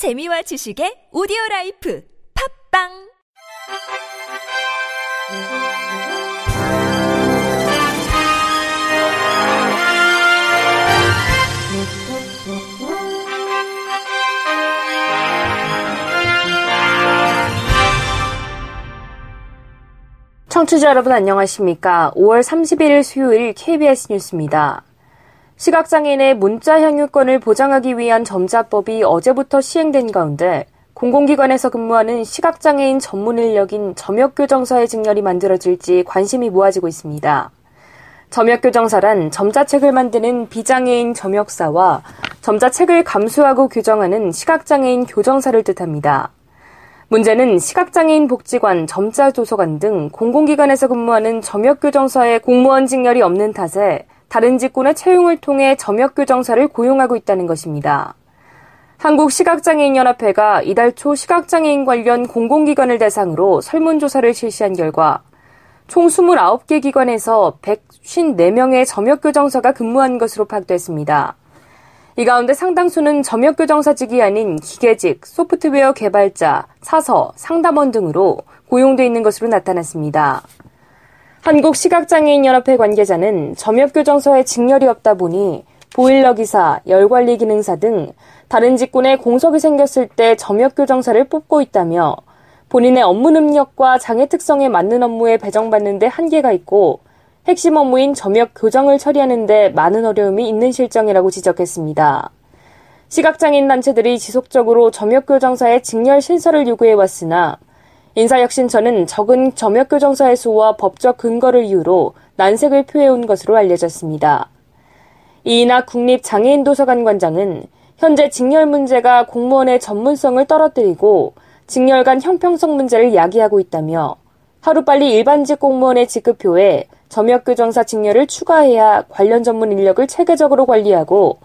재미와 지식의 오디오 라이프 팝빵 청취자 여러분 안녕하십니까? 5월 31일 수요일 KBS 뉴스입니다. 시각장애인의 문자 향유권을 보장하기 위한 점자법이 어제부터 시행된 가운데 공공기관에서 근무하는 시각장애인 전문 인력인 점역교정사의 직렬이 만들어질지 관심이 모아지고 있습니다. 점역교정사란 점자책을 만드는 비장애인 점역사와 점자책을 감수하고 규정하는 시각장애인 교정사를 뜻합니다. 문제는 시각장애인 복지관, 점자도서관 등 공공기관에서 근무하는 점역교정사의 공무원 직렬이 없는 탓에 다른 직군의 채용을 통해 점역 교정사를 고용하고 있다는 것입니다. 한국시각장애인연합회가 이달 초 시각장애인 관련 공공기관을 대상으로 설문조사를 실시한 결과 총 29개 기관에서 154명의 점역교정사가 근무한 것으로 파악됐습니다. 이 가운데 상당수는 점역교정사직이 아닌 기계직, 소프트웨어 개발자, 사서, 상담원 등으로 고용돼 있는 것으로 나타났습니다. 한국시각장애인연합회 관계자는 점역교정사에 직렬이 없다 보니 보일러 기사, 열관리 기능사 등 다른 직군에 공석이 생겼을 때 점역교정사를 뽑고 있다며 본인의 업무 능력과 장애 특성에 맞는 업무에 배정받는 데 한계가 있고 핵심 업무인 점역 교정을 처리하는 데 많은 어려움이 있는 실정이라고 지적했습니다. 시각장애인 단체들이 지속적으로 점역 교정사의 직렬 신설을 요구해 왔으나 인사혁신처는 적은 점역교정사의 수와 법적 근거를 이유로 난색을 표해온 것으로 알려졌습니다. 이인학 국립장애인도서관 관장은 현재 직렬 문제가 공무원의 전문성을 떨어뜨리고 직렬 간 형평성 문제를 야기하고 있다며 하루빨리 일반직 공무원의 직급표에 점역교정사 직렬을 추가해야 관련 전문 인력을 체계적으로 관리하고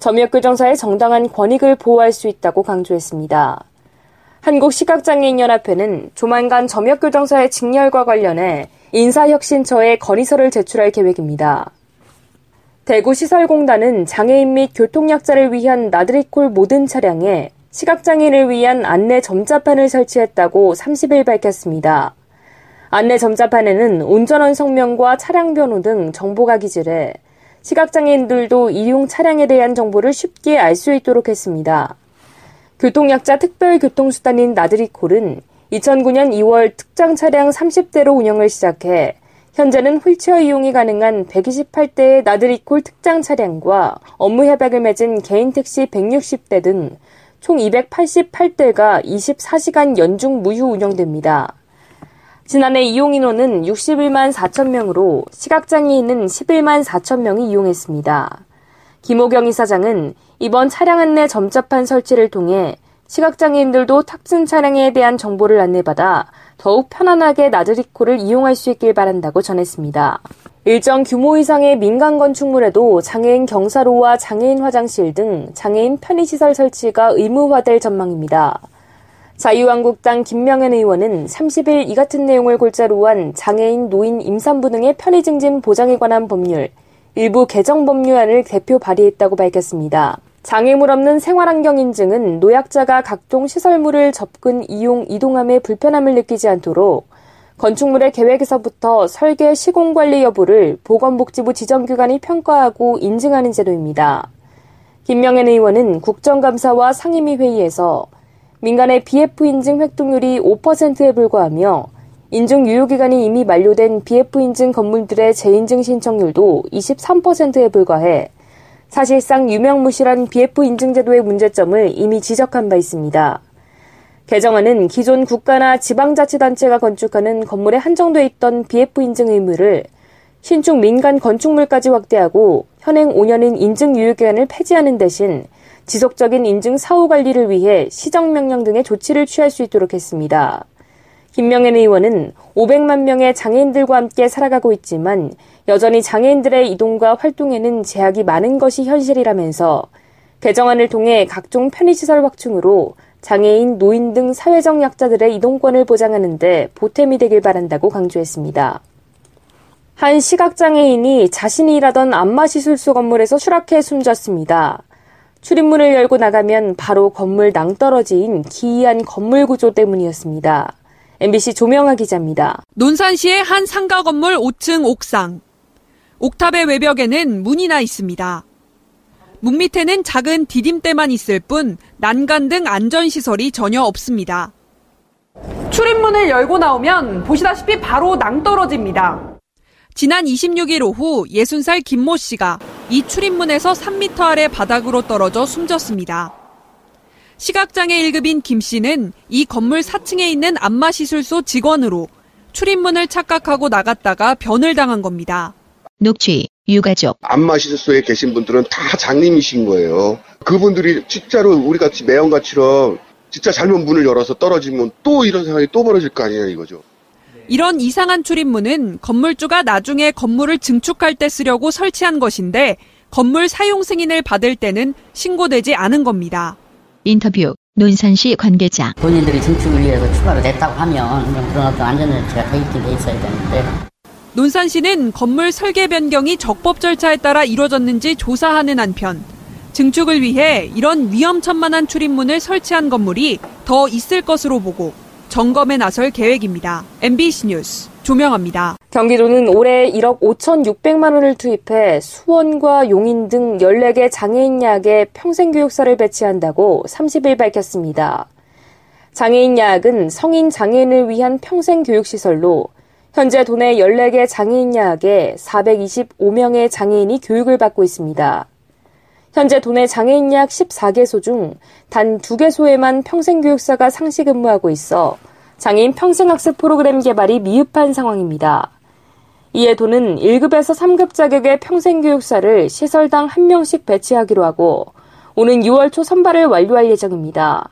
점역교정사의 정당한 권익을 보호할 수 있다고 강조했습니다. 한국시각장애인연합회는 조만간 점역교정사의 직렬과 관련해 인사혁신처에 건의서를 제출할 계획입니다. 대구시설공단은 장애인 및 교통약자를 위한 나드리콜 모든 차량에 시각장애인을 위한 안내 점자판을 설치했다고 30일 밝혔습니다. 안내 점자판에는 운전원 성명과 차량 번호 등 정보가 기재해 시각장애인들도 이용 차량에 대한 정보를 쉽게 알 수 있도록 했습니다. 교통약자 특별교통수단인 나들이콜은 2009년 2월 특정 차량 30대로 운영을 시작해 현재는 휠체어 이용이 가능한 128대의 나들이콜 특장 차량과 업무 협약을 맺은 개인 택시 160대 등 총 288대가 24시간 연중 무휴 운영됩니다. 지난해 이용 인원은 61만 4천 명으로 시각장애인은 11만 4천 명이 이용했습니다. 김호경 이사장은 이번 차량 안내 점자판 설치를 통해 시각장애인들도 탑승 차량에 대한 정보를 안내받아 더욱 편안하게 나들이코를 이용할 수 있길 바란다고 전했습니다. 일정 규모 이상의 민간 건축물에도 장애인 경사로와 장애인 화장실 등 장애인 편의시설 설치가 의무화될 전망입니다. 자유한국당 김명현 의원은 30일 이 같은 내용을 골자로 한 장애인, 노인, 임산부 등의 편의 증진 보장에 관한 법률 일부 개정 법률안을 대표 발의했다고 밝혔습니다. 장애물 없는 생활환경 인증은 노약자가 각종 시설물을 접근, 이용, 이동함에 불편함을 느끼지 않도록 건축물의 계획에서부터 설계, 시공 관리 여부를 보건복지부 지정기관이 평가하고 인증하는 제도입니다. 김명현 의원은 국정감사와 상임위 회의에서 민간의 BF 인증 획득률이 5%에 불과하며 인증 유효기간이 이미 만료된 BF 인증 건물들의 재인증 신청률도 23%에 불과해 사실상 유명무실한 BF 인증제도의 문제점을 이미 지적한 바 있습니다. 개정안은 기존 국가나 지방자치단체가 건축하는 건물에 한정돼 있던 BF 인증 의무를 신축 민간 건축물까지 확대하고 현행 5년인 인증 유효기간을 폐지하는 대신 지속적인 인증 사후 관리를 위해 시정명령 등의 조치를 취할 수 있도록 했습니다. 김명현 의원은 500만 명의 장애인들과 함께 살아가고 있지만 여전히 장애인들의 이동과 활동에는 제약이 많은 것이 현실이라면서 개정안을 통해 각종 편의시설 확충으로 장애인, 노인 등 사회적 약자들의 이동권을 보장하는데 보탬이 되길 바란다고 강조했습니다. 한 시각장애인이 자신이 일하던 안마시술소 건물에서 추락해 숨졌습니다. 출입문을 열고 나가면 바로 건물 낭떠러지인 기이한 건물 구조 때문이었습니다. MBC 조명아 기자입니다. 논산시의 한 상가 건물 5층 옥상. 옥탑의 외벽에는 문이 나 있습니다. 문 밑에는 작은 디딤대만 있을 뿐 난간 등 안전시설이 전혀 없습니다. 출입문을 열고 나오면 보시다시피 바로 낭떠러집니다. 지난 26일 오후 60살 김모 씨가 이 출입문에서 3m 아래 바닥으로 떨어져 숨졌습니다. 시각장애 1급인 김 씨는 이 건물 4층에 있는 안마시술소 직원으로 출입문을 착각하고 나갔다가 변을 당한 겁니다. 녹취, 유가족. 안마시술소에 계신 분들은 다 장님이신 거예요. 그분들이 진짜로 우리 같이 매형같이럼 진짜 잘못 문을 열어서 떨어지면 또 이런 상황이 또 벌어질 거 아니냐 이거죠. 이런 이상한 출입문은 건물주가 나중에 건물을 증축할 때 쓰려고 설치한 것인데 건물 사용 승인을 받을 때는 신고되지 않은 겁니다. 인터뷰 논산시 관계자 본인들이 증축을 위해서 추가로 냈다고 하면 그런 어떤 안전장치가 돼 있긴 돼 있어야 되는데 논산시는 건물 설계 변경이 적법 절차에 따라 이루어졌는지 조사하는 한편 증축을 위해 이런 위험천만한 출입문을 설치한 건물이 더 있을 것으로 보고 점검에 나설 계획입니다. MBC 뉴스 조명합니다. 경기도는 올해 1억 5,600만 원을 투입해 수원과 용인 등 14개 장애인 약에 평생교육사를 배치한다고 30일 밝혔습니다. 장애인 약은 성인 장애인을 위한 평생교육시설로 현재 도내 14개 장애인 야학에 425명의 장애인이 교육을 받고 있습니다. 현재 도내 장애인 약 14개소 중 단 2개소에만 평생교육사가 상시 근무하고 있어 장애인 평생학습 프로그램 개발이 미흡한 상황입니다. 이에 도는 1급에서 3급 자격의 평생교육사를 시설당 1명씩 배치하기로 하고 오는 6월 초 선발을 완료할 예정입니다.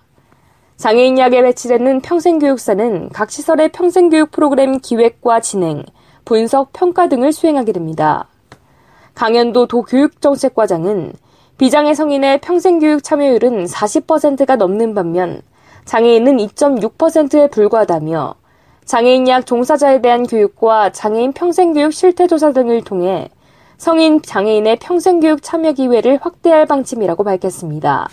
장애인 약에 배치되는 평생교육사는 각 시설의 평생교육 프로그램 기획과 진행, 분석, 평가 등을 수행하게 됩니다. 강연도 도교육정책과장은 비장애 성인의 평생교육 참여율은 40%가 넘는 반면 장애인은 2.6%에 불과하다며 장애인 약 종사자에 대한 교육과 장애인 평생교육 실태조사 등을 통해 성인 장애인의 평생교육 참여 기회를 확대할 방침이라고 밝혔습니다.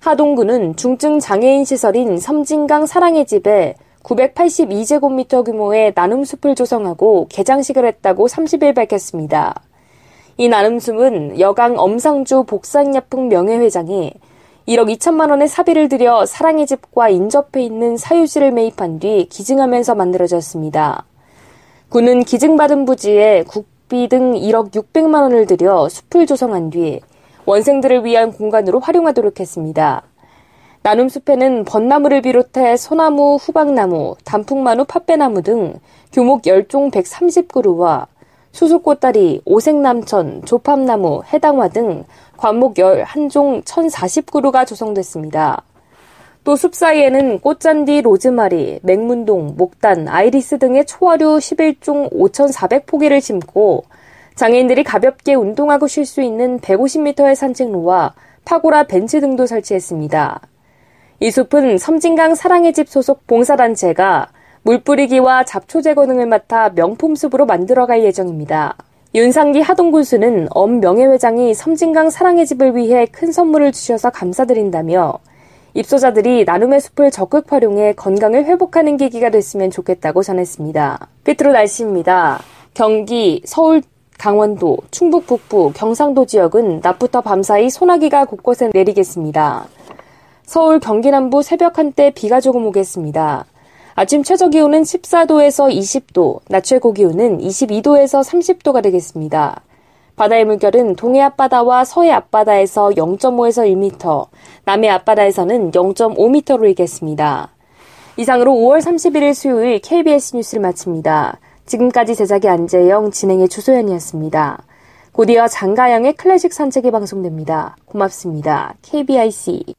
하동구는 중증 장애인 시설인 섬진강 사랑의 집에 982제곱미터 규모의 나눔숲을 조성하고 개장식을 했다고 30일 밝혔습니다. 이 나눔숲은 여강 엄상주 복상약품 명예회장이 1억 2천만 원의 사비를 들여 사랑의 집과 인접해 있는 사유지를 매입한 뒤 기증하면서 만들어졌습니다. 군은 기증받은 부지에 국비 등 1억 600만 원을 들여 숲을 조성한 뒤 원생들을 위한 공간으로 활용하도록 했습니다. 나눔 숲에는 벚나무를 비롯해 소나무, 후박나무, 단풍마루, 팥배나무 등 교목 10종 130그루와 수수꽃다리, 오색남천, 조팝나무, 해당화 등 관목 11종 1040그루가 조성됐습니다. 또 숲 사이에는 꽃잔디, 로즈마리, 맹문동, 목단, 아이리스 등의 초화류 11종 5,400포기를 심고 장애인들이 가볍게 운동하고 쉴 수 있는 150m의 산책로와 파고라 벤치 등도 설치했습니다. 이 숲은 섬진강 사랑의 집 소속 봉사단체가 물 뿌리기와 잡초 제거 등을 맡아 명품 숲으로 만들어갈 예정입니다. 윤상기 하동군수는 엄 명예회장이 섬진강 사랑의 집을 위해 큰 선물을 주셔서 감사드린다며 입소자들이 나눔의 숲을 적극 활용해 건강을 회복하는 계기가 됐으면 좋겠다고 전했습니다. 끝으로 날씨입니다. 경기, 서울, 강원도, 충북 북부, 경상도 지역은 낮부터 밤사이 소나기가 곳곳에 내리겠습니다. 서울 경기 남부 새벽 한때 비가 조금 오겠습니다. 아침 최저 기온은 14도에서 20도, 낮 최고 기온은 22도에서 30도가 되겠습니다. 바다의 물결은 동해 앞바다와 서해 앞바다에서 0.5에서 1m, 남해 앞바다에서는 0.5m로 일겠습니다. 이상으로 5월 31일 수요일 KBS 뉴스를 마칩니다. 지금까지 제작의 안재영, 진행의 주소연이었습니다. 곧이어 장가영의 클래식 산책이 방송됩니다. 고맙습니다. KBIC